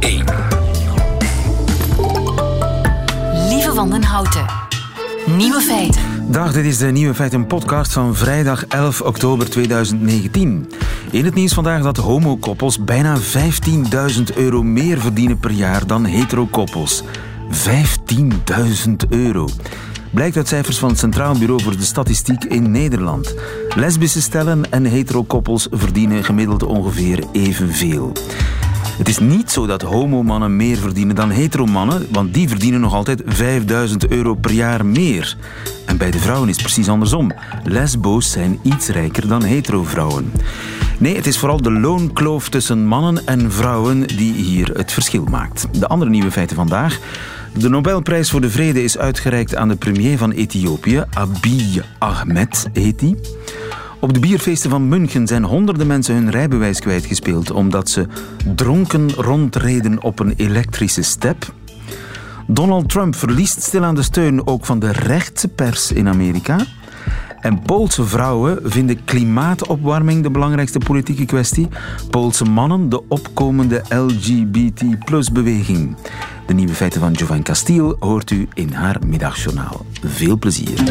1. Lieve Wandenhouten. Nieuwe feiten. Dag, dit is de Nieuwe Feiten podcast van vrijdag 11 oktober 2019. In het nieuws vandaag dat homokoppels bijna 15.000 euro meer verdienen per jaar dan heterokoppels. 15.000 euro. Blijkt uit cijfers van het Centraal Bureau voor de Statistiek in Nederland. Lesbische stellen en heterokoppels verdienen gemiddeld ongeveer evenveel. Het is niet zo dat homomannen meer verdienen dan heteromannen, want die verdienen nog altijd 5000 euro per jaar meer. En bij de vrouwen is het precies andersom. Lesbo's zijn iets rijker dan hetero-vrouwen. Nee, het is vooral de loonkloof tussen mannen en vrouwen die hier het verschil maakt. De andere nieuwe feiten vandaag. De Nobelprijs voor de Vrede is uitgereikt aan de premier van Ethiopië, Abiy Ahmed heet hij. Op de bierfeesten van München zijn honderden mensen hun rijbewijs kwijtgespeeld omdat ze dronken rondreden op een elektrische step. Donald Trump verliest stilaan de steun ook van de rechtse pers in Amerika. En Poolse vrouwen vinden klimaatopwarming de belangrijkste politieke kwestie. Poolse mannen de opkomende LGBT-beweging. De nieuwe feiten van Jovan Castiel hoort u in haar middagjournaal. Veel plezier.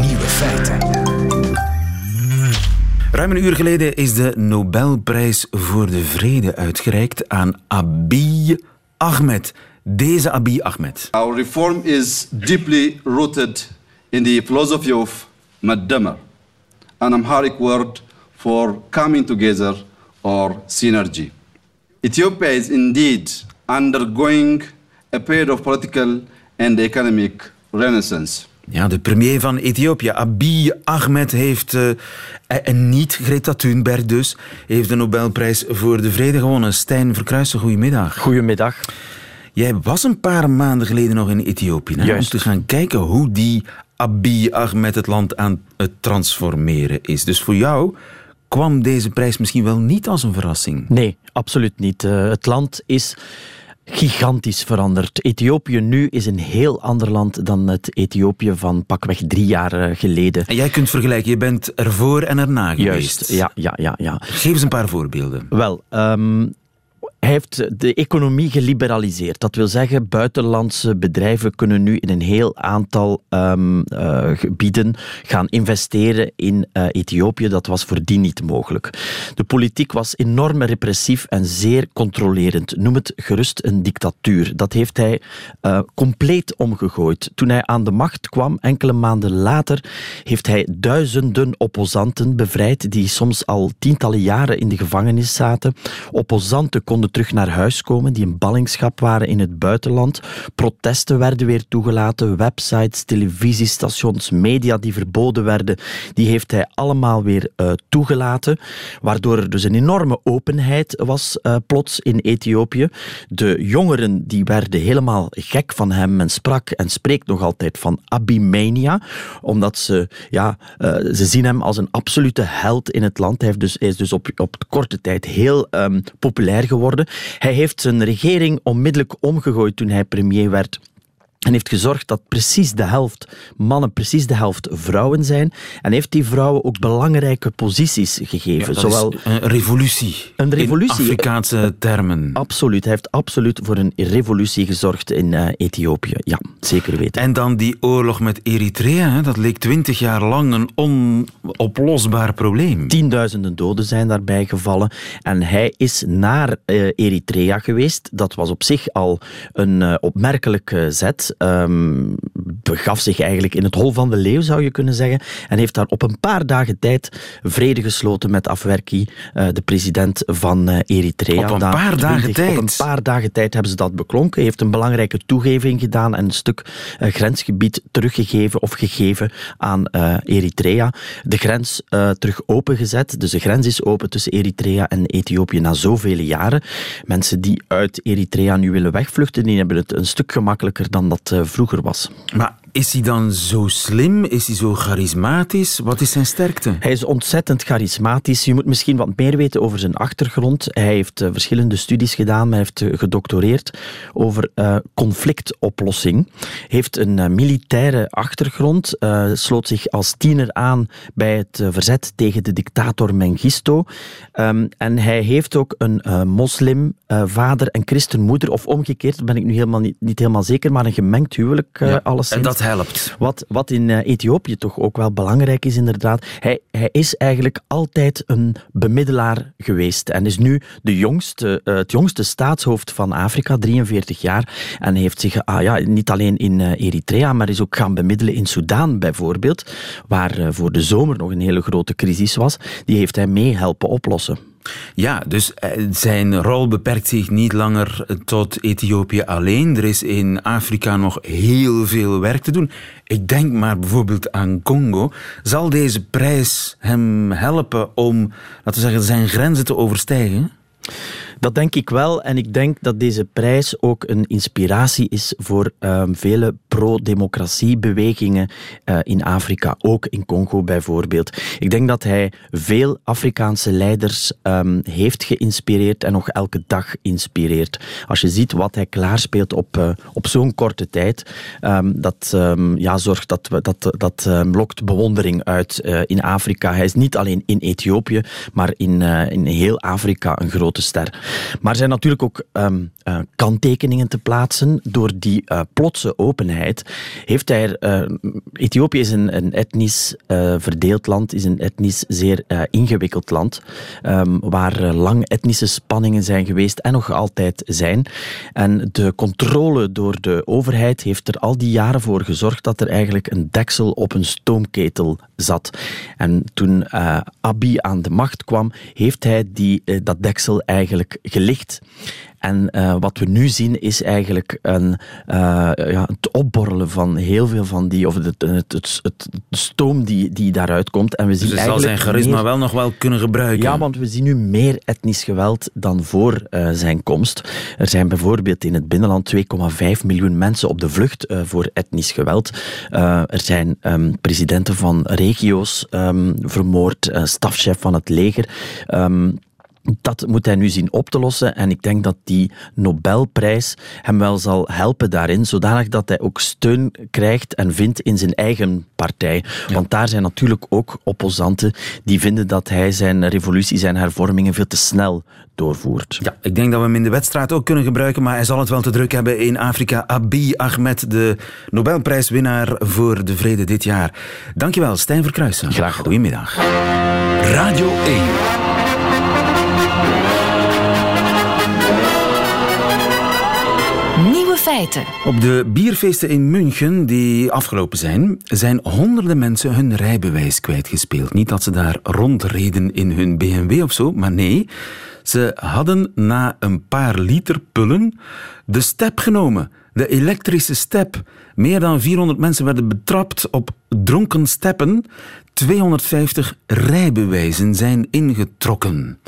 Nieuwe feiten. Ruim een uur geleden is de Nobelprijs voor de Vrede uitgereikt aan Abiy Ahmed. Deze Abiy Ahmed. Our reform is deeply rooted in the philosophy of Madama, an Amharic word for coming together or synergy. Ethiopia is indeed undergoing a period of political and economic renaissance. Ja, de premier van Ethiopië, Abiy Ahmed, heeft, uh, en niet Greta Thunberg dus, heeft de Nobelprijs voor de Vrede gewonnen. Stijn Verkruijsen, goedemiddag. Goedemiddag. Jij was een paar maanden geleden nog in Ethiopië hè, om te gaan kijken hoe die Abiy Ahmed het land aan het transformeren is. Dus voor jou kwam deze prijs misschien wel niet als een verrassing. Nee, absoluut niet. Uh, het land is gigantisch veranderd. Ethiopië nu is een heel ander land dan het Ethiopië van pakweg drie jaar eh, geleden. En jij kunt vergelijken, je bent ervoor en erna geweest. Juist, ja, ja, ja, ja. Geef eens een paar voorbeelden. Wel, um, heeft de economie geliberaliseerd. Dat wil zeggen, buitenlandse bedrijven kunnen nu in een heel aantal um, uh, gebieden gaan investeren in uh, Ethiopië. Dat was voordien niet mogelijk. De politiek was enorm repressief en zeer controlerend. Noem het gerust een dictatuur. Dat heeft hij uh, compleet omgegooid. Toen hij aan de macht kwam, enkele maanden later, heeft hij duizenden opposanten bevrijd die soms al tientallen jaren in de gevangenis zaten. Opposanten konden terug naar huis komen, die in ballingschap waren in het buitenland. Protesten werden weer toegelaten, websites, televisiestations, media die verboden werden, die heeft hij allemaal weer uh, toegelaten, waardoor er dus een enorme openheid was uh, plots in Ethiopië. De jongeren die werden helemaal gek van hem. Men sprak en spreekt nog altijd van Abimania, omdat ze, ja, uh, ze zien hem als een absolute held in het land. Hij, heeft dus, hij is dus op, op korte tijd heel um, populair geworden. Hij heeft zijn regering onmiddellijk omgegooid toen hij premier werd. En heeft gezorgd dat precies de helft mannen, precies de helft vrouwen zijn. En heeft die vrouwen ook belangrijke posities gegeven. Ja, Zowel een revolutie. Een revolutie. In Afrikaanse termen. Absoluut. Hij heeft absoluut voor een revolutie gezorgd in uh, Ethiopië. Ja, zeker weten. En dan die oorlog met Eritrea. Hè? Dat leek twintig jaar lang een onoplosbaar probleem. Tienduizenden doden zijn daarbij gevallen. En hij is naar uh, Eritrea geweest. Dat was op zich al een uh, opmerkelijke zet. Um, begaf zich eigenlijk in het hol van de leeuw, zou je kunnen zeggen. En heeft daar op een paar dagen tijd vrede gesloten met Afwerki, uh, de president van uh, Eritrea. Op een paar 20, dagen tijd? Op een paar dagen tijd hebben ze dat beklonken. Hij heeft een belangrijke toegeving gedaan en een stuk uh, grensgebied teruggegeven of gegeven aan Eritrea. De grens terug opengezet. Dus de grens is open tussen Eritrea en Ethiopië na zoveel jaren. Mensen die uit Eritrea nu willen wegvluchten, die hebben het een stuk gemakkelijker dan dat uh, vroeger was. Maar is hij dan zo slim? Is hij zo charismatisch? Wat is zijn sterkte? Hij is ontzettend charismatisch. Je moet misschien wat meer weten over zijn achtergrond. Hij heeft uh, verschillende studies gedaan, hij heeft uh, gedoctoreerd over uh, conflictoplossing. Heeft een militaire achtergrond, sloot zich als tiener aan bij het verzet tegen de dictator Mengistu. Um, en hij heeft ook een moslimvader en christenmoeder, of omgekeerd, dat ben ik nu helemaal niet, niet helemaal zeker, maar een gemengd huwelijk ja, alleszins. En dat helpt. Wat, wat in Ethiopië toch ook wel belangrijk is, inderdaad. Hij, hij is eigenlijk altijd een bemiddelaar geweest en is nu de jongste, uh, het jongste staatshoofd van Afrika, 43 jaar. En heeft zich ah, ja, niet alleen in uh, Eritrea, maar is ook gaan bemiddelen in Soudaan bijvoorbeeld, waar voor de zomer nog een hele grote crisis was. Die heeft hij mee helpen oplossen. Ja, dus zijn rol beperkt zich niet langer tot Ethiopië alleen. Er is in Afrika nog heel veel werk te doen. Ik denk maar bijvoorbeeld aan Congo. Zal deze prijs hem helpen om, laten we zeggen, zijn grenzen te overstijgen? Dat denk ik wel. En ik denk dat deze prijs ook een inspiratie is voor um, vele pro-democratie-bewegingen uh, in Afrika. Ook in Congo bijvoorbeeld. Ik denk dat hij veel Afrikaanse leiders um, heeft geïnspireerd en nog elke dag inspireert. Als je ziet wat hij klaarspeelt op, uh, op zo'n korte tijd, um, dat ja, zorgt dat, we, dat, dat lokt bewondering uit uh, in Afrika. Hij is niet alleen in Ethiopië, maar in, in heel Afrika een grote ster. Maar er zijn natuurlijk ook um, uh, kanttekeningen te plaatsen. Door die uh, plotse openheid heeft hij... Uh, Ethiopië is een, een etnisch verdeeld land, is een etnisch zeer ingewikkeld land, um, waar lang etnische spanningen zijn geweest en nog altijd zijn. En de controle door de overheid heeft er al die jaren voor gezorgd dat er eigenlijk een deksel op een stoomketel zat. En toen Abiy aan de macht kwam, heeft hij die, dat deksel eigenlijk gelicht. En uh, wat we nu zien is eigenlijk een, uh, ja, het opborrelen van heel veel van die, of het, het, het, het stoom die, die daaruit komt. En we zien dus zal zijn charisma meer, wel nog wel kunnen gebruiken. Ja, want we zien nu meer etnisch geweld dan voor uh, zijn komst. Er zijn bijvoorbeeld in het binnenland 2,5 miljoen mensen op de vlucht voor etnisch geweld. er zijn um, presidenten van regio's um, vermoord, stafchef van het leger. Um, dat moet hij nu zien op te lossen. En ik denk dat die Nobelprijs hem wel zal helpen daarin, zodanig dat hij ook steun krijgt en vindt in zijn eigen partij. Ja. Want daar zijn natuurlijk ook opposanten die vinden dat hij zijn revolutie, zijn hervormingen veel te snel doorvoert. Ja, ik denk dat we hem in de wedstrijd ook kunnen gebruiken, maar hij zal het wel te druk hebben in Afrika. Abiy Ahmed, de Nobelprijswinnaar voor de vrede dit jaar. Dankjewel, Stijn Verkruijsen. Graag gedaan. Goedemiddag. Radio 1. Op de bierfeesten in München die afgelopen zijn, zijn honderden mensen hun rijbewijs kwijtgespeeld. Niet dat ze daar rondreden in hun BMW of zo, maar nee, ze hadden na een paar liter pullen de step genomen. De elektrische step. Meer dan 400 mensen werden betrapt op dronken steppen. 250 rijbewijzen zijn ingetrokken.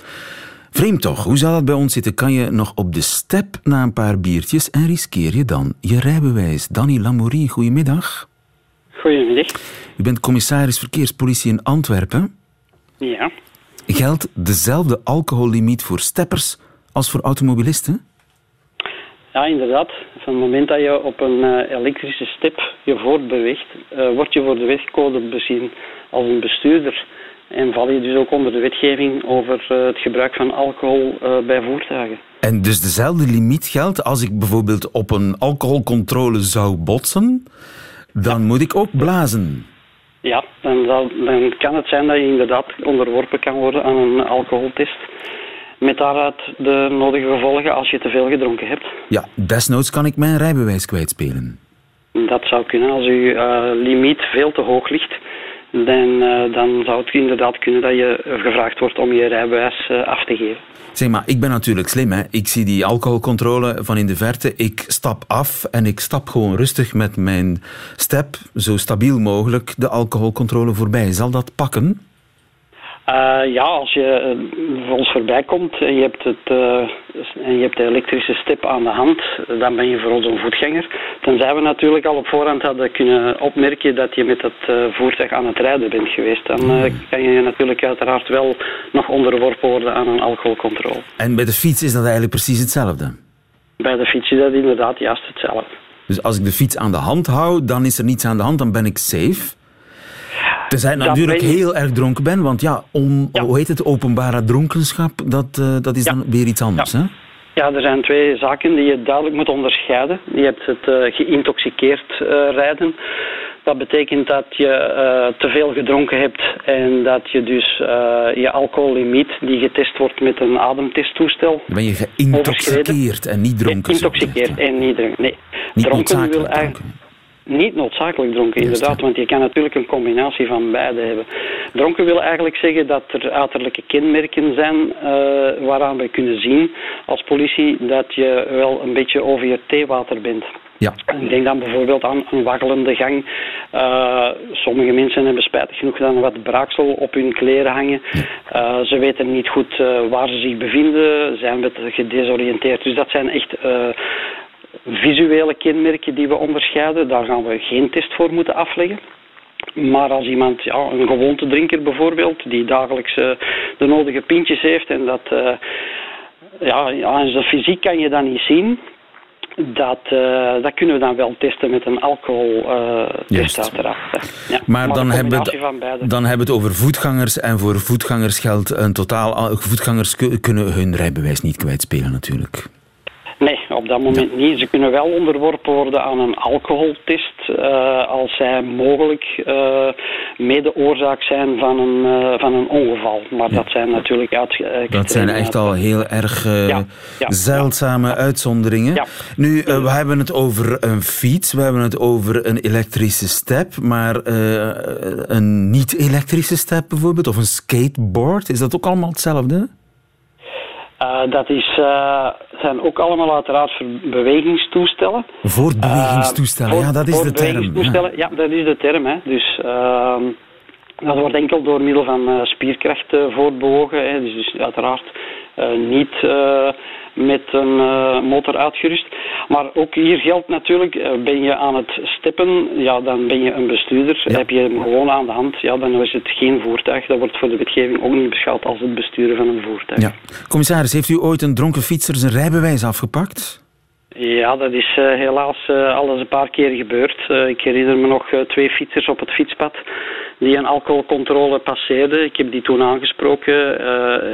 Vreemd toch, hoe zal dat bij ons zitten? Kan je nog op de step na een paar biertjes en riskeer je dan je rijbewijs? Danny Lamourie, goedemiddag. Goedemiddag. U bent commissaris verkeerspolitie in Antwerpen. Ja. Geldt dezelfde alcohollimiet voor steppers als voor automobilisten? Ja, inderdaad. Van het moment dat je op een uh, elektrische step je voortbeweegt, uh, word je voor de wegcode bezien als een bestuurder. En val je dus ook onder de wetgeving over uh, het gebruik van alcohol uh, bij voertuigen. En dus dezelfde limiet geldt als ik bijvoorbeeld op een alcoholcontrole zou botsen, dan ja. moet ik ook blazen. Ja, dan, zal, dan kan het zijn dat je inderdaad onderworpen kan worden aan een alcoholtest. Met daaruit de nodige gevolgen als je te veel gedronken hebt. Ja, desnoods kan ik mijn rijbewijs kwijtspelen. Dat zou kunnen als uw uh, limiet veel te hoog ligt dan, uh, dan zou het inderdaad kunnen dat je gevraagd wordt om je rijbewijs uh, af te geven. Zeg maar, ik ben natuurlijk slim. Hè? Ik zie die alcoholcontrole van in de verte. Ik stap af en ik stap gewoon rustig met mijn step, zo stabiel mogelijk, de alcoholcontrole voorbij. Zal dat pakken? Uh, ja, als je uh, voor ons voorbij komt en je, hebt het, uh, en je hebt de elektrische stip aan de hand, dan ben je voor ons een voetganger. Tenzij we natuurlijk al op voorhand hadden kunnen opmerken dat je met het voertuig aan het rijden bent geweest. Dan kan je natuurlijk uiteraard wel nog onderworpen worden aan een alcoholcontrole. En bij de fiets is dat eigenlijk precies hetzelfde? Bij de fiets is dat inderdaad juist hetzelfde. Dus als ik de fiets aan de hand hou, dan is er niets aan de hand, dan ben ik safe. Tenzij ik natuurlijk heel erg dronken ben, want ja, om, hoe heet het, openbare dronkenschap, dat, uh, dat is dan weer iets anders, hè? Ja, er zijn twee zaken die je duidelijk moet onderscheiden. Je hebt het uh, geïntoxiceerd uh, rijden. Dat betekent dat je uh, te veel gedronken hebt en dat je dus je alcohollimiet, die getest wordt met een ademtesttoestel, ben je geïntoxiceerd en niet dronken? Geïntoxiceerd en niet dronken, nee. Niet dronken wil eigenlijk niet noodzakelijk dronken, inderdaad, want je kan natuurlijk een combinatie van beide hebben. Dronken wil eigenlijk zeggen dat er uiterlijke kenmerken zijn uh, waaraan we kunnen zien als politie dat je wel een beetje over je theewater bent. Ja. Ik denk dan bijvoorbeeld aan een waggelende gang. Uh, sommige mensen hebben spijtig genoeg dan wat braaksel op hun kleren hangen. Uh, ze weten niet goed waar ze zich bevinden, zijn wat gedesoriënteerd. Dus dat zijn echt visuele kenmerken die we onderscheiden. Daar gaan we geen test voor moeten afleggen. Maar als iemand, ja, een gewoontedrinker bijvoorbeeld, die dagelijks uh, de nodige pintjes heeft en dat, uh, ja, aan zijn fysiek kan je dat niet zien. Dat, uh, dat kunnen we dan wel testen met een alcoholtest uiteraard. Ja, maar, maar dan, hebben we, dan hebben we het over voetgangers en voor voetgangers geldt een totaal... Voetgangers kunnen hun rijbewijs niet kwijtspelen natuurlijk. Dat moment niet. Ze kunnen wel onderworpen worden aan een alcoholtest uh, als zij mogelijk uh, mede-oorzaak zijn van een, uh, van een ongeval. Maar dat zijn natuurlijk uit. dat zijn echt al heel erg ja, ja, zeldzame uitzonderingen. Nu, we hebben het over een fiets, we hebben het over een elektrische step, maar een niet-elektrische step bijvoorbeeld, of een skateboard, is dat ook allemaal hetzelfde? Uh, dat is, uh, zijn ook allemaal uiteraard bewegingstoestellen. Voortbewegingstoestellen, uh, ja, dat is de term. Ja. ja. dat is de term. Hè. Dus ehm, dat wordt enkel door middel van spierkracht voortbewogen. Hè. Dus, dus uiteraard niet met een uh, motor uitgerust. Maar ook hier geldt natuurlijk, uh, ben je aan het steppen, ja, dan ben je een bestuurder. Heb je hem gewoon aan de hand, ja, dan is het geen voertuig. Dat wordt voor de wetgeving ook niet beschouwd als het besturen van een voertuig. Ja. Commissaris, heeft u ooit een dronken fietser zijn rijbewijs afgepakt? Ja, dat is uh, helaas uh, al eens een paar keer gebeurd. Uh, ik herinner me nog twee fietsers op het fietspad die een alcoholcontrole passeerden. Ik heb die toen aangesproken.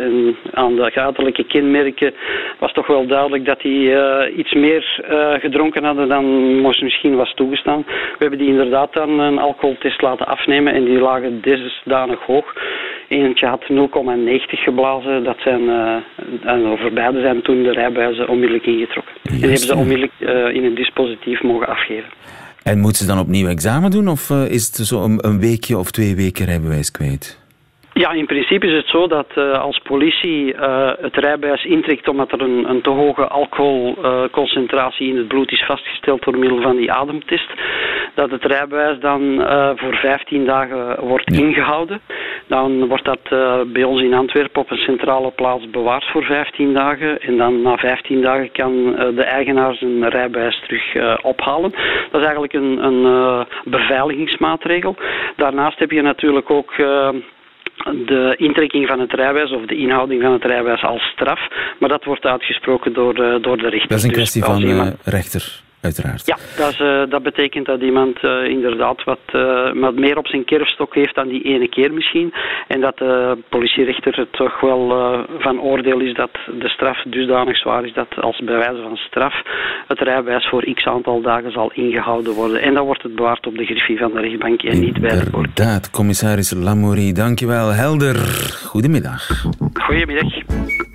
en aan de uiterlijke kenmerken was toch wel duidelijk dat die iets meer gedronken hadden dan misschien was toegestaan. We hebben die inderdaad dan een alcoholtest laten afnemen en die lagen desdanig hoog. Eentje had 0,90 geblazen. Dat zijn, en voor beide zijn toen de rijbewijzen onmiddellijk ingetrokken. En die hebben ze onmiddellijk in het dispositief mogen afgeven. En moet ze dan opnieuw examen doen of uh, is het zo een, een, weekje of twee weken rijbewijs kwijt? Ja, in principe is het zo dat uh, als politie uh, het rijbewijs intrekt omdat er een, een te hoge alcoholconcentratie in het bloed is vastgesteld door middel van die ademtest, dat het rijbewijs dan voor 15 dagen wordt ja. ingehouden. Dan wordt dat bij ons in Antwerpen op een centrale plaats bewaard voor 15 dagen. En dan na 15 dagen kan de eigenaar zijn rijbewijs terug ophalen. Dat is eigenlijk een, een beveiligingsmaatregel. Daarnaast heb je natuurlijk ook de intrekking van het rijbewijs of de inhouding van het rijbewijs als straf. Maar dat wordt uitgesproken door, door de rechter. Dat is een kwestie dus van iemand... rechter uiteraard. Ja, dat, is, uh, dat betekent dat iemand uh, inderdaad wat, uh, wat meer op zijn kerfstok heeft dan die ene keer misschien. En dat de politierechter het toch wel van oordeel is dat de straf dusdanig zwaar is dat als bij wijze van straf het rijbewijs voor x aantal dagen zal ingehouden worden. En dan wordt het bewaard op de griffie van de rechtbank en niet bij de politie. Inderdaad, commissaris Lamourie, dankjewel. Helder. Goedemiddag. Goedemiddag.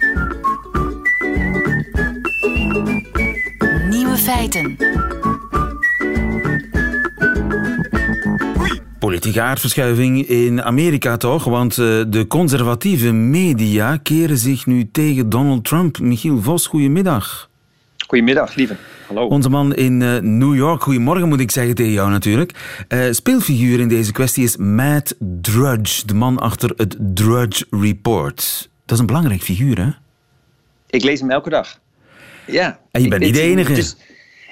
Feiten. Politieke aardverschuiving in Amerika toch? Want uh, de conservatieve media keren zich nu tegen Donald Trump. Michiel Vos, goedemiddag. Goedemiddag, lieve. Hallo. Onze man in uh, New York, goedemorgen moet ik zeggen tegen jou natuurlijk. Uh, speelfiguur in deze kwestie is Matt Drudge, de man achter het Drudge Report. Dat is een belangrijk figuur, hè? Ik lees hem elke dag. Ja. En je bent niet de enige.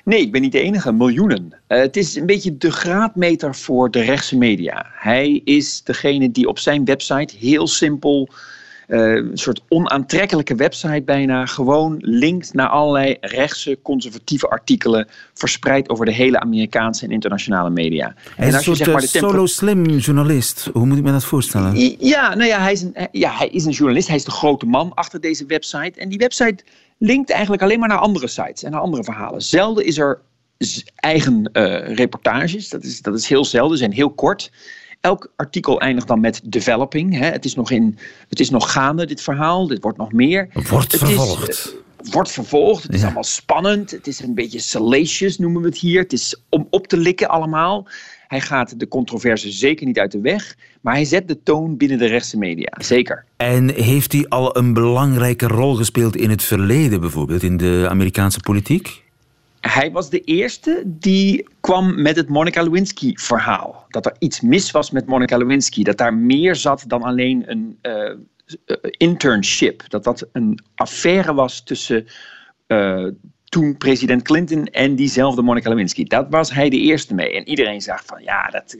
Nee, ik ben niet de enige. Miljoenen. Uh, het is een beetje de graadmeter voor de rechtse media. Hij is degene die op zijn website heel simpel uh, een soort onaantrekkelijke website bijna, gewoon linkt naar allerlei rechtse, conservatieve artikelen, verspreid over de hele Amerikaanse en internationale media. Hij is en als een je, zeg maar, de solo-slim journalist. Hoe moet ik me dat voorstellen? Ja, nou ja hij, is een, ja, hij is een journalist. Hij is de grote man achter deze website. En die website linkt eigenlijk alleen maar naar andere sites en naar andere verhalen. Zelden is er eigen uh, reportages. Dat is, dat is heel zelden, zijn heel kort. Elk artikel eindigt dan met developing. Hè. Het, is nog in, het is nog gaande, dit verhaal. Dit wordt nog meer. Wordt het vervolgd. Is, uh, wordt vervolgd. Het is allemaal spannend. Het is een beetje salacious, noemen we het hier. Het is om op te likken allemaal. Hij gaat de controverse zeker niet uit de weg. Maar hij zet de toon binnen de rechtse media. Zeker. En heeft hij al een belangrijke rol gespeeld in het verleden, bijvoorbeeld in de Amerikaanse politiek? hij was de eerste die kwam met het Monica Lewinsky-verhaal. Dat er iets mis was met Monica Lewinsky. Dat daar meer zat dan alleen een uh, internship. Dat dat een affaire was tussen uh, toen president Clinton en diezelfde Monica Lewinsky. Dat was hij de eerste mee. En iedereen zag van ja, dat,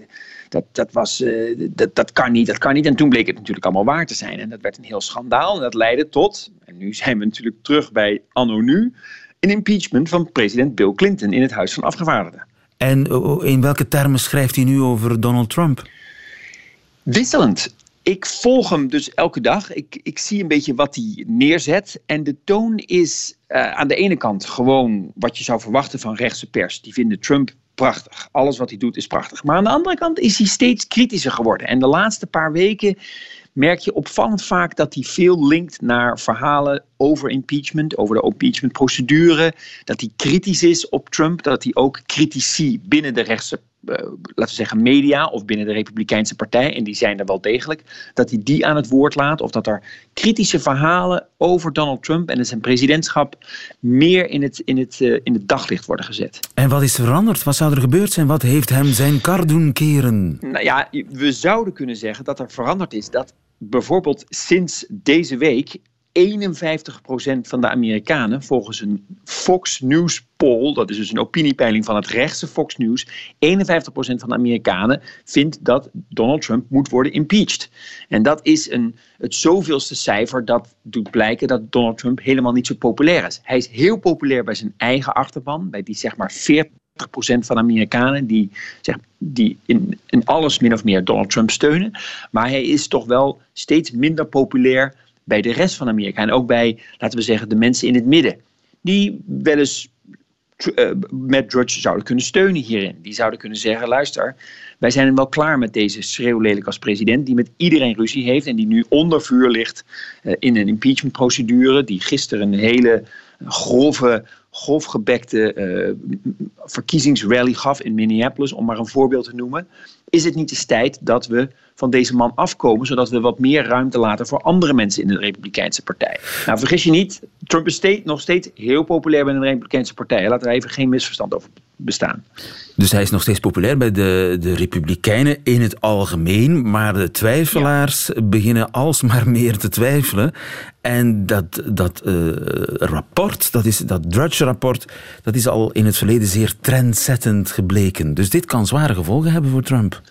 dat, dat, was, dat, dat kan niet, dat kan niet. En toen bleek het natuurlijk allemaal waar te zijn. En dat werd een heel schandaal. En dat leidde tot, en nu zijn we natuurlijk terug bij anno nu een impeachment van president Bill Clinton in het Huis van Afgevaardigden. En in welke termen schrijft hij nu over Donald Trump? Wisselend. Ik volg hem dus elke dag. Ik, ik zie een beetje wat hij neerzet. En de toon is uh, aan de ene kant gewoon wat je zou verwachten van rechtse pers. Die vinden Trump prachtig. Alles wat hij doet is prachtig. Maar aan de andere kant is hij steeds kritischer geworden. En de laatste paar weken merk je opvallend vaak dat hij veel linkt naar verhalen over impeachment, over de impeachmentprocedure. Dat hij kritisch is op Trump, dat hij ook critici binnen de rechtse laten we zeggen, media of binnen de Republikeinse Partij, en die zijn er wel degelijk, dat hij die aan het woord laat. Of dat er kritische verhalen over Donald Trump en zijn presidentschap meer in het, in, het, uh, in het daglicht worden gezet. En wat is er veranderd? Wat zou er gebeurd zijn? Wat heeft hem zijn kar doen keren? Nou ja, we zouden kunnen zeggen dat er veranderd is dat bijvoorbeeld sinds deze week 51% van de Amerikanen, volgens een Fox News poll, dat is dus een opiniepeiling van het rechtse Fox News, 51% van de Amerikanen vindt dat Donald Trump moet worden impeached. En dat is een, het zoveelste cijfer dat doet blijken dat Donald Trump helemaal niet zo populair is. Hij is heel populair bij zijn eigen achterban, bij die zeg maar 40% van Amerikanen die, zeg, die in, in alles min of meer Donald Trump steunen. Maar hij is toch wel steeds minder populair bij de rest van Amerika. En ook bij, laten we zeggen, de mensen in het midden. Die wel eens uh, Matt Drudge zouden kunnen steunen hierin. Die zouden kunnen zeggen, luister, wij zijn wel klaar met deze schreeuwlelijk als president... die met iedereen ruzie heeft en die nu onder vuur ligt uh, in een impeachmentprocedure... die gisteren een hele grove grofgebekte uh, verkiezingsrally gaf in Minneapolis, om maar een voorbeeld te noemen, is het niet de tijd dat we van deze man afkomen, zodat we wat meer ruimte laten voor andere mensen in de Republikeinse Partij. Nou, vergis je niet, Trump is steeds, nog steeds heel populair bij de Republikeinse Partij. Laat er even geen misverstand over bestaan. Dus hij is nog steeds populair bij de, de Republikeinen in het algemeen, maar de twijfelaars beginnen alsmaar meer te twijfelen. En dat, dat uh, rapport, dat, is, dat Drudge-rapport, dat is al in het verleden zeer trendzettend gebleken. Dus dit kan zware gevolgen hebben voor Trump.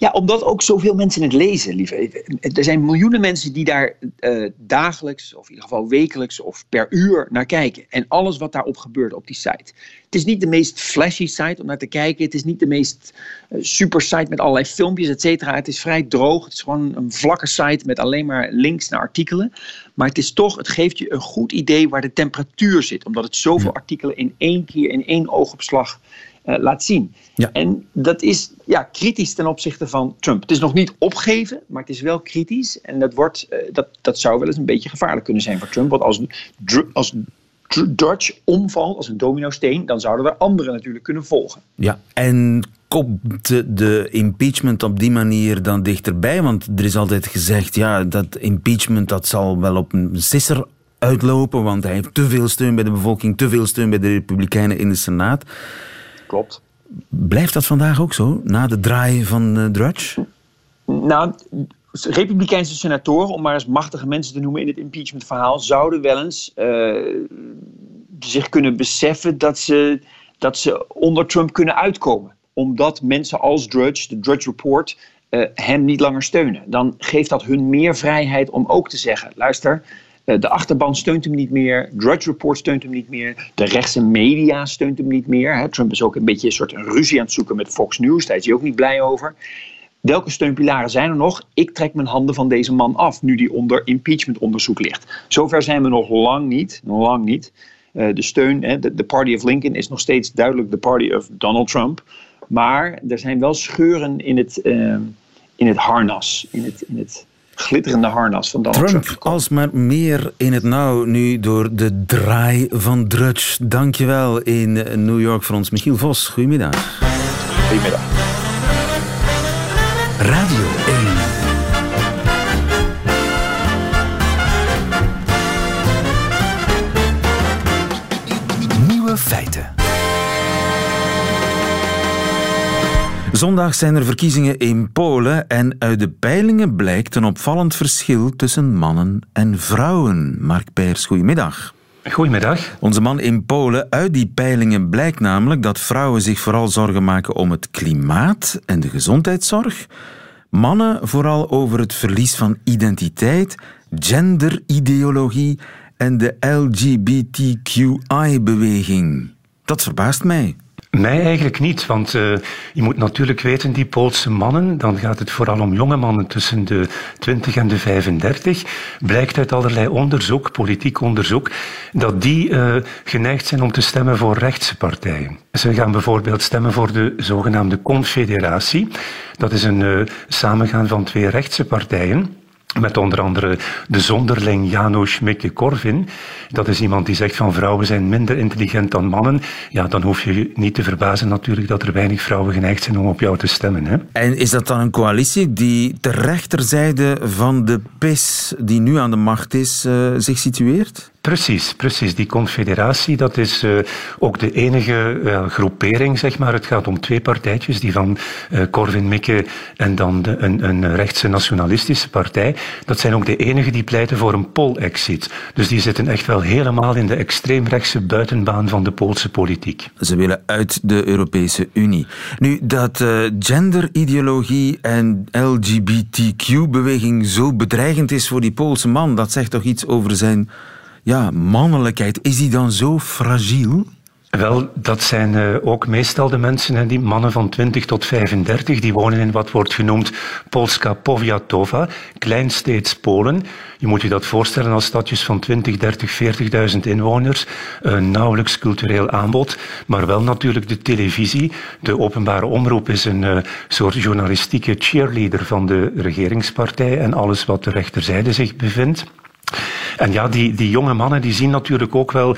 Ja, omdat ook zoveel mensen het lezen, lieve. Er zijn miljoenen mensen die daar uh, dagelijks, of in ieder geval wekelijks of per uur naar kijken. En alles wat daarop gebeurt op die site. Het is niet de meest flashy site om naar te kijken. Het is niet de meest uh, super site met allerlei filmpjes, et cetera. Het is vrij droog. Het is gewoon een vlakke site met alleen maar links naar artikelen. Maar het is toch, het geeft je een goed idee waar de temperatuur zit. Omdat het zoveel artikelen in één keer, in één oogopslag uh, laat zien. Ja. En dat is ja, kritisch ten opzichte van Trump. Het is nog niet opgeven, maar het is wel kritisch. En dat, wordt, uh, dat, dat zou wel eens een beetje gevaarlijk kunnen zijn voor Trump. Want als, als Dodge omvalt als een domino-steen, dan zouden er anderen natuurlijk kunnen volgen. Ja, en komt de, impeachment op die manier dan dichterbij? Want er is altijd gezegd, ja, dat impeachment dat zal wel op een sisser uitlopen, want hij heeft te veel steun bij de bevolking, te veel steun bij de Republikeinen in de Senaat. Klopt. Blijft dat vandaag ook zo, na de draai van uh, Drudge? Nou, Republikeinse senatoren, om maar eens machtige mensen te noemen in het impeachment-verhaal, zouden wel eens uh, zich kunnen beseffen dat ze, dat ze onder Trump kunnen uitkomen. Omdat mensen als Drudge, de Drudge Report, uh, hem niet langer steunen. Dan geeft dat hun meer vrijheid om ook te zeggen: luister. Uh, de achterban steunt hem niet meer. Drudge Report steunt hem niet meer. De rechtse media steunt hem niet meer. Hè. Trump is ook een beetje een soort ruzie aan het zoeken met Fox News. Daar is hij ook niet blij over. Welke steunpilaren zijn er nog? Ik trek mijn handen van deze man af, nu die onder impeachmentonderzoek ligt. Zover zijn we nog lang niet. Nog lang niet. Uh, de steun, de Party of Lincoln, is nog steeds duidelijk de Party of Donald Trump. Maar er zijn wel scheuren in het, uh, in het harnas, in het, in het glitterende harnas van Donald Trump. Trump alsmaar meer in het nauw nu door de draai van Drudge. Dankjewel in New York voor ons. Michiel Vos, goedemiddag. Goedemiddag. Radio Zondag zijn er verkiezingen in Polen en uit de peilingen blijkt een opvallend verschil tussen mannen en vrouwen. Mark Peers, goedemiddag. Goedemiddag. Onze man in Polen. Uit die peilingen blijkt namelijk dat vrouwen zich vooral zorgen maken om het klimaat en de gezondheidszorg. Mannen vooral over het verlies van identiteit, genderideologie en de LGBTQI-beweging. Dat verbaast mij. Mij eigenlijk niet, want uh, je moet natuurlijk weten, die Poolse mannen, dan gaat het vooral om jonge mannen tussen de 20 en de 35, blijkt uit allerlei onderzoek, politiek onderzoek, dat die uh, geneigd zijn om te stemmen voor rechtse partijen. Ze gaan bijvoorbeeld stemmen voor de zogenaamde Confederatie. Dat is een uh, samengaan van twee rechtse partijen. Met onder andere de zonderling Janusz Mikke Korvin. Dat is iemand die zegt van vrouwen zijn minder intelligent dan mannen. Ja, dan hoef je niet te verbazen natuurlijk dat er weinig vrouwen geneigd zijn om op jou te stemmen. Hè? En is dat dan een coalitie die ter rechterzijde van de PIS, die nu aan de macht is, uh, zich situeert? Precies, precies. Die confederatie, dat is uh, ook de enige uh, groepering, zeg maar. Het gaat om twee partijtjes, die van uh, Corvin Mikke en dan de, een, een rechtse nationalistische partij. Dat zijn ook de enigen die pleiten voor een pol-exit. Dus die zitten echt wel helemaal in de extreemrechtse buitenbaan van de Poolse politiek. Ze willen uit de Europese Unie. Nu, dat genderideologie en LGBTQ-beweging zo bedreigend is voor die Poolse man, dat zegt toch iets over zijn ja, mannelijkheid, is die dan zo fragiel? Wel, dat zijn uh, ook meestal de mensen, hè, die mannen van 20 tot 35, die wonen in wat wordt genoemd Polska Powiatowa, kleinsteeds Polen. Je moet je dat voorstellen als stadjes van 20, 30, 40.000 inwoners, uh, nauwelijks cultureel aanbod, maar wel natuurlijk de televisie. De openbare omroep is een uh, soort journalistieke cheerleader van de regeringspartij en alles wat de rechterzijde zich bevindt. En ja, die, die jonge mannen die zien natuurlijk ook wel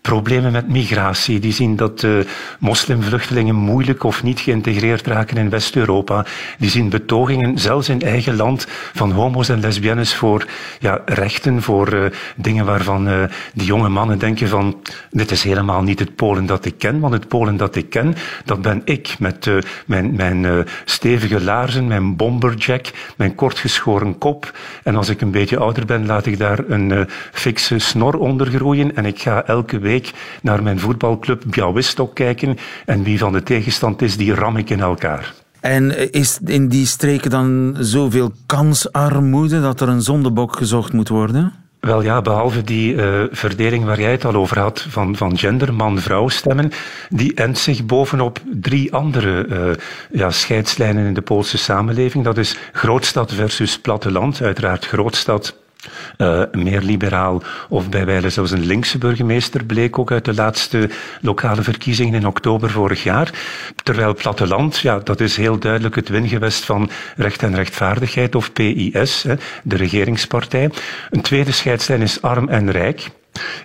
problemen met migratie. Die zien dat uh, moslimvluchtelingen moeilijk of niet geïntegreerd raken in West-Europa. Die zien betogingen, zelfs in eigen land, van homo's en lesbiennes voor ja, rechten, voor uh, dingen waarvan uh, die jonge mannen denken van dit is helemaal niet het Polen dat ik ken, want het Polen dat ik ken, dat ben ik met mijn, mijn stevige laarzen, mijn bomberjack, mijn kortgeschoren kop. En als ik een beetje ouder ben, laat ik daar een fikse snor onder groeien en ik ga elke week naar mijn voetbalclub Białystok kijken en wie van de tegenstand is, die ram ik in elkaar. En is in die streken dan zoveel kansarmoede dat er een zondebok gezocht moet worden? Wel ja, behalve die uh, verdeling waar jij het al over had, van, van gender, man-vrouw stemmen, die endt zich bovenop drie andere uh, ja, scheidslijnen in de Poolse samenleving. Dat is grootstad versus platteland. Uiteraard grootstad uh, meer liberaal of bij wijle zelfs een linkse burgemeester bleek ook uit de laatste lokale verkiezingen in oktober vorig jaar. Terwijl platteland, ja, dat is heel duidelijk het wingewest van recht en rechtvaardigheid of PIS, hè, de regeringspartij. Een tweede scheidslijn is arm en rijk.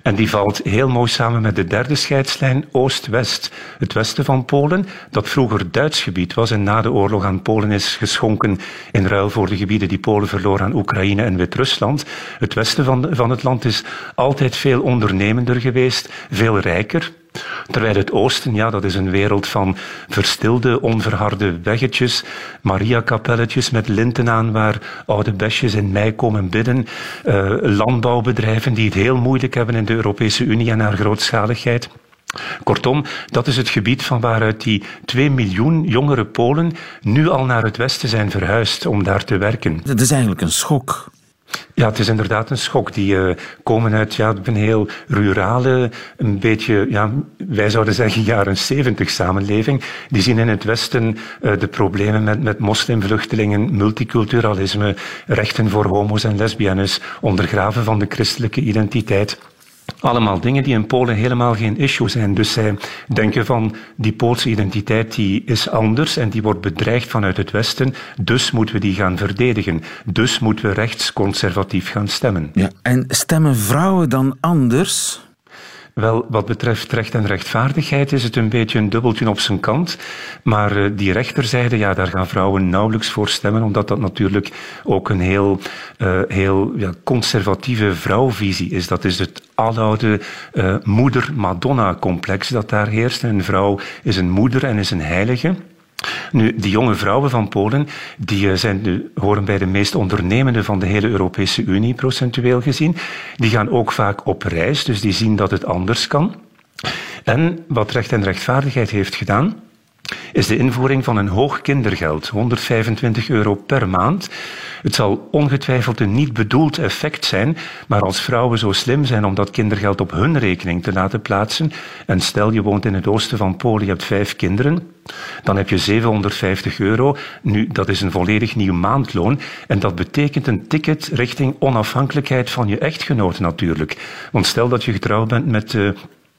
En die valt heel mooi samen met de derde scheidslijn Oost-West. Het westen van Polen, dat vroeger Duits gebied was en na de oorlog aan Polen is geschonken in ruil voor de gebieden die Polen verloor aan Oekraïne en Wit-Rusland. Het westen van, van het land is altijd veel ondernemender geweest, veel rijker. Terwijl het oosten, ja, dat is een wereld van verstilde, onverharde weggetjes, Mariakapelletjes met linten aan waar oude besjes in mei komen bidden, uh, landbouwbedrijven die het heel moeilijk hebben in de Europese Unie en haar grootschaligheid. Kortom, dat is het gebied van waaruit die 2 miljoen jongere Polen nu al naar het westen zijn verhuisd om daar te werken. Dat is eigenlijk een schok. Ja, het is inderdaad een schok. Die uh, komen uit ja, een heel rurale, een beetje, ja, wij zouden zeggen jaren 70 samenleving. Die zien in het Westen uh, de problemen met, met moslimvluchtelingen, multiculturalisme, rechten voor homo's en lesbiennes, ondergraven van de christelijke identiteit. Allemaal dingen die in Polen helemaal geen issue zijn. Dus zij denken van die Poolse identiteit die is anders en die wordt bedreigd vanuit het Westen. Dus moeten we die gaan verdedigen. Dus moeten we rechtsconservatief gaan stemmen. Ja, en stemmen vrouwen dan anders? Wel, wat betreft recht en rechtvaardigheid is het een beetje een dubbeltje op zijn kant. Maar uh, die rechterzijde, ja, daar gaan vrouwen nauwelijks voor stemmen, omdat dat natuurlijk ook een heel, uh, heel ja, conservatieve vrouwvisie is. Dat is het aloude uh, moeder-Madonna-complex dat daar heerst. Een vrouw is een moeder en is een heilige. Nu, die jonge vrouwen van Polen die eh, zijn, nu, horen bij de meest ondernemende van de hele Europese Unie, procentueel gezien. Die gaan ook vaak op reis, dus die zien dat het anders kan. En wat recht en rechtvaardigheid heeft gedaan, is de invoering van een hoog kindergeld, 125 euro per maand. Het zal ongetwijfeld een niet bedoeld effect zijn, maar als vrouwen zo slim zijn om dat kindergeld op hun rekening te laten plaatsen, en stel je woont in het oosten van Polen, je hebt vijf kinderen, dan heb je 750 euro. Nu, dat is een volledig nieuw maandloon en dat betekent een ticket richting onafhankelijkheid van je echtgenoot natuurlijk. Want stel dat je getrouwd bent met uh,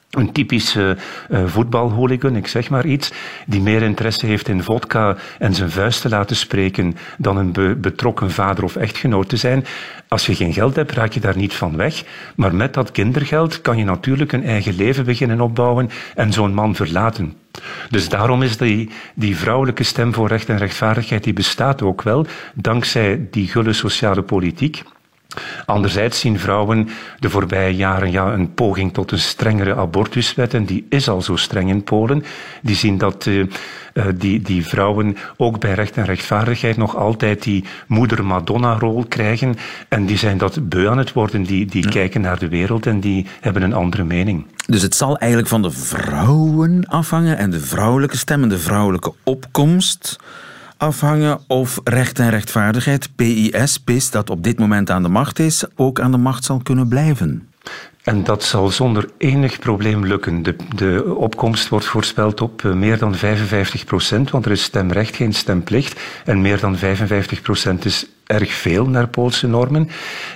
een typische uh, voetbalhooligan, ik zeg maar iets, die meer interesse heeft in vodka en zijn vuist te laten spreken dan een be betrokken vader of echtgenoot te zijn. Als je geen geld hebt, raak je daar niet van weg. Maar met dat kindergeld kan je natuurlijk een eigen leven beginnen opbouwen en zo'n man verlaten. Dus daarom is die, die vrouwelijke stem voor recht en rechtvaardigheid, die bestaat ook wel, dankzij die gulle sociale politiek. Anderzijds zien vrouwen de voorbije jaren ja, een poging tot een strengere abortuswet, en die is al zo streng in Polen. Die zien dat uh, die, die vrouwen ook bij recht en rechtvaardigheid nog altijd die moeder-Madonna-rol krijgen. En die zijn dat beu aan het worden, die, die ja. kijken naar de wereld en die hebben een andere mening. Dus het zal eigenlijk van de vrouwen afhangen en de vrouwelijke stem en de vrouwelijke opkomst afhangen of recht en rechtvaardigheid, PIS, PIS, dat op dit moment aan de macht is, ook aan de macht zal kunnen blijven. En dat zal zonder enig probleem lukken. De, de opkomst wordt voorspeld op uh, meer dan 55 procent, want er is stemrecht, geen stemplicht. En meer dan 55 procent is erg veel naar Poolse normen.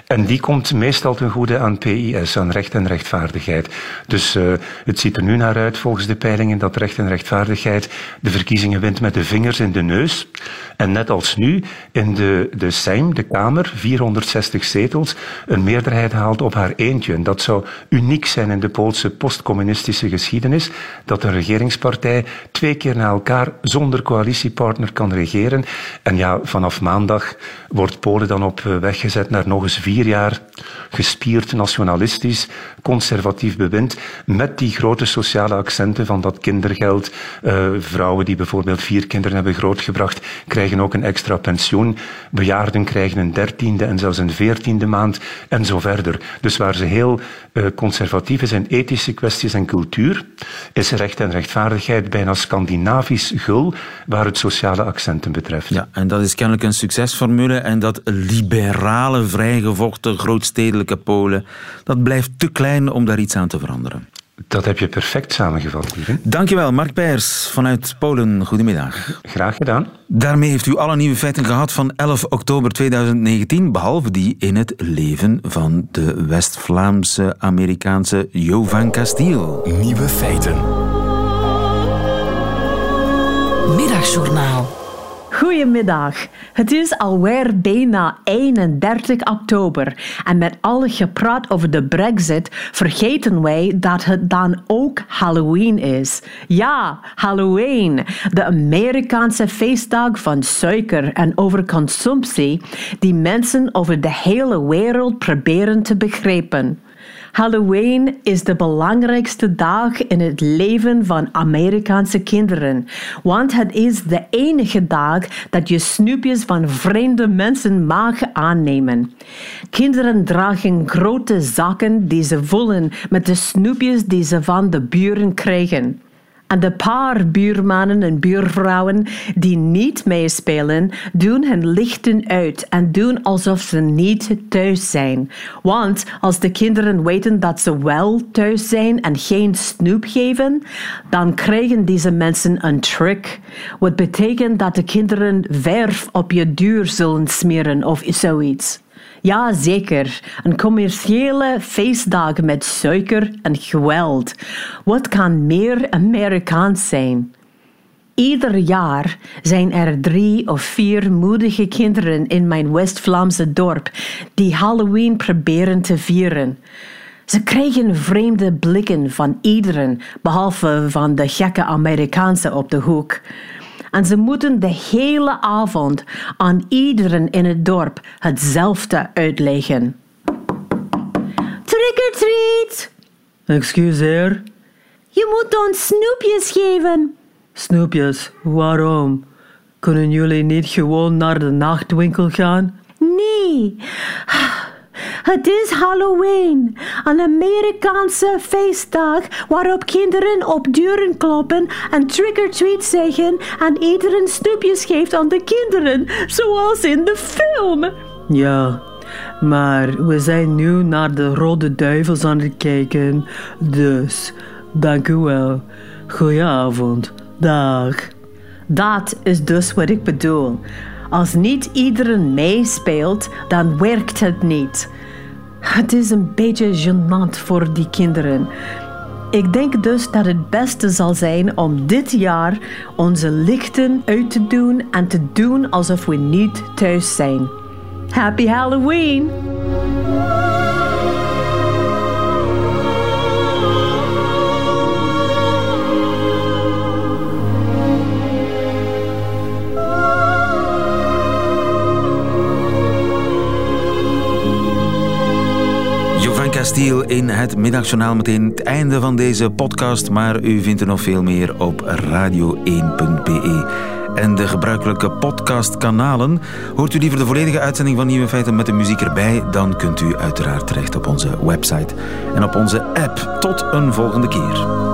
En die komt meestal ten goede aan PIS, aan recht en rechtvaardigheid. Dus uh, het ziet er nu naar uit, volgens de peilingen, dat recht en rechtvaardigheid de verkiezingen wint met de vingers in de neus. En net als nu in de, de Sejm, de Kamer, 460 zetels, een meerderheid haalt op haar eentje. En dat zou uniek zijn in de Poolse postcommunistische geschiedenis, dat een regeringspartij twee keer na elkaar zonder coalitiepartner kan regeren. En ja, vanaf maandag wordt Polen dan op weg gezet naar nog eens vier jaar gespierd nationalistisch, conservatief bewind, met die grote sociale accenten van dat kindergeld. Uh, vrouwen die bijvoorbeeld vier kinderen hebben grootgebracht, krijgen ook een extra pensioen. Bejaarden krijgen een dertiende en zelfs een veertiende maand en zo verder. Dus waar ze heel uh, conservatief is in ethische kwesties en cultuur, is recht en rechtvaardigheid bijna Scandinavisch gul waar het sociale accenten betreft. Ja, en dat is kennelijk een succesformule en dat liberale, vrijgevochten, grootstedelijke Polen, dat blijft te klein om daar iets aan te veranderen. Dat heb je perfect samengevat, lieve. Dankjewel, Mark Peers vanuit Polen. Goedemiddag. Graag gedaan. Daarmee heeft u alle nieuwe feiten gehad van 11 oktober 2019, behalve die in het leven van de West-Vlaamse Amerikaanse Jovan Castiel. Nieuwe feiten. Middagjournaal. Goedemiddag. Het is alweer bijna 31 oktober en met alle gepraat over de brexit vergeten wij dat het dan ook Halloween is. Ja, Halloween, de Amerikaanse feestdag van suiker en overconsumptie die mensen over de hele wereld proberen te begrijpen. Halloween is de belangrijkste dag in het leven van Amerikaanse kinderen, want het is de enige dag dat je snoepjes van vreemde mensen mag aannemen. Kinderen dragen grote zakken die ze vullen met de snoepjes die ze van de buren krijgen. En de paar buurmannen en buurvrouwen die niet meespelen, doen hun lichten uit en doen alsof ze niet thuis zijn. Want als de kinderen weten dat ze wel thuis zijn en geen snoep geven, dan krijgen deze mensen een trick. Wat betekent dat de kinderen verf op je deur zullen smeren of zoiets. Ja, zeker. Een commerciële feestdag met suiker en geweld. Wat kan meer Amerikaans zijn? Ieder jaar zijn er drie of vier moedige kinderen in mijn West-Vlaamse dorp die Halloween proberen te vieren. Ze krijgen vreemde blikken van iedereen, behalve van de gekke Amerikaanse op de hoek en ze moeten de hele avond aan iedereen in het dorp hetzelfde uitleggen. Trick or treat! Excuseer? Je moet ons snoepjes geven. Snoepjes, waarom? Kunnen jullie niet gewoon naar de nachtwinkel gaan? Nee. Het is Halloween, een Amerikaanse feestdag waarop kinderen op deuren kloppen en trick-or-treat zeggen en iedereen snoepjes geeft aan de kinderen, zoals in de film. Ja, maar we zijn nu naar de Rode Duivels aan het kijken, dus dank u wel. Goedenavond. Dag. Dat is dus wat ik bedoel. Als niet iedereen meespeelt, dan werkt het niet. Het is een beetje gênant voor die kinderen. Ik denk dus dat het beste zal zijn om dit jaar onze lichten uit te doen en te doen alsof we niet thuis zijn. Happy Halloween! Stiel in het middagjournaal. Meteen het einde van deze podcast, maar u vindt er nog veel meer op radio1.be. En de gebruikelijke podcastkanalen. Hoort u liever de volledige uitzending van Nieuwe Feiten met de muziek erbij? Dan kunt u uiteraard terecht op onze website en op onze app. Tot een volgende keer.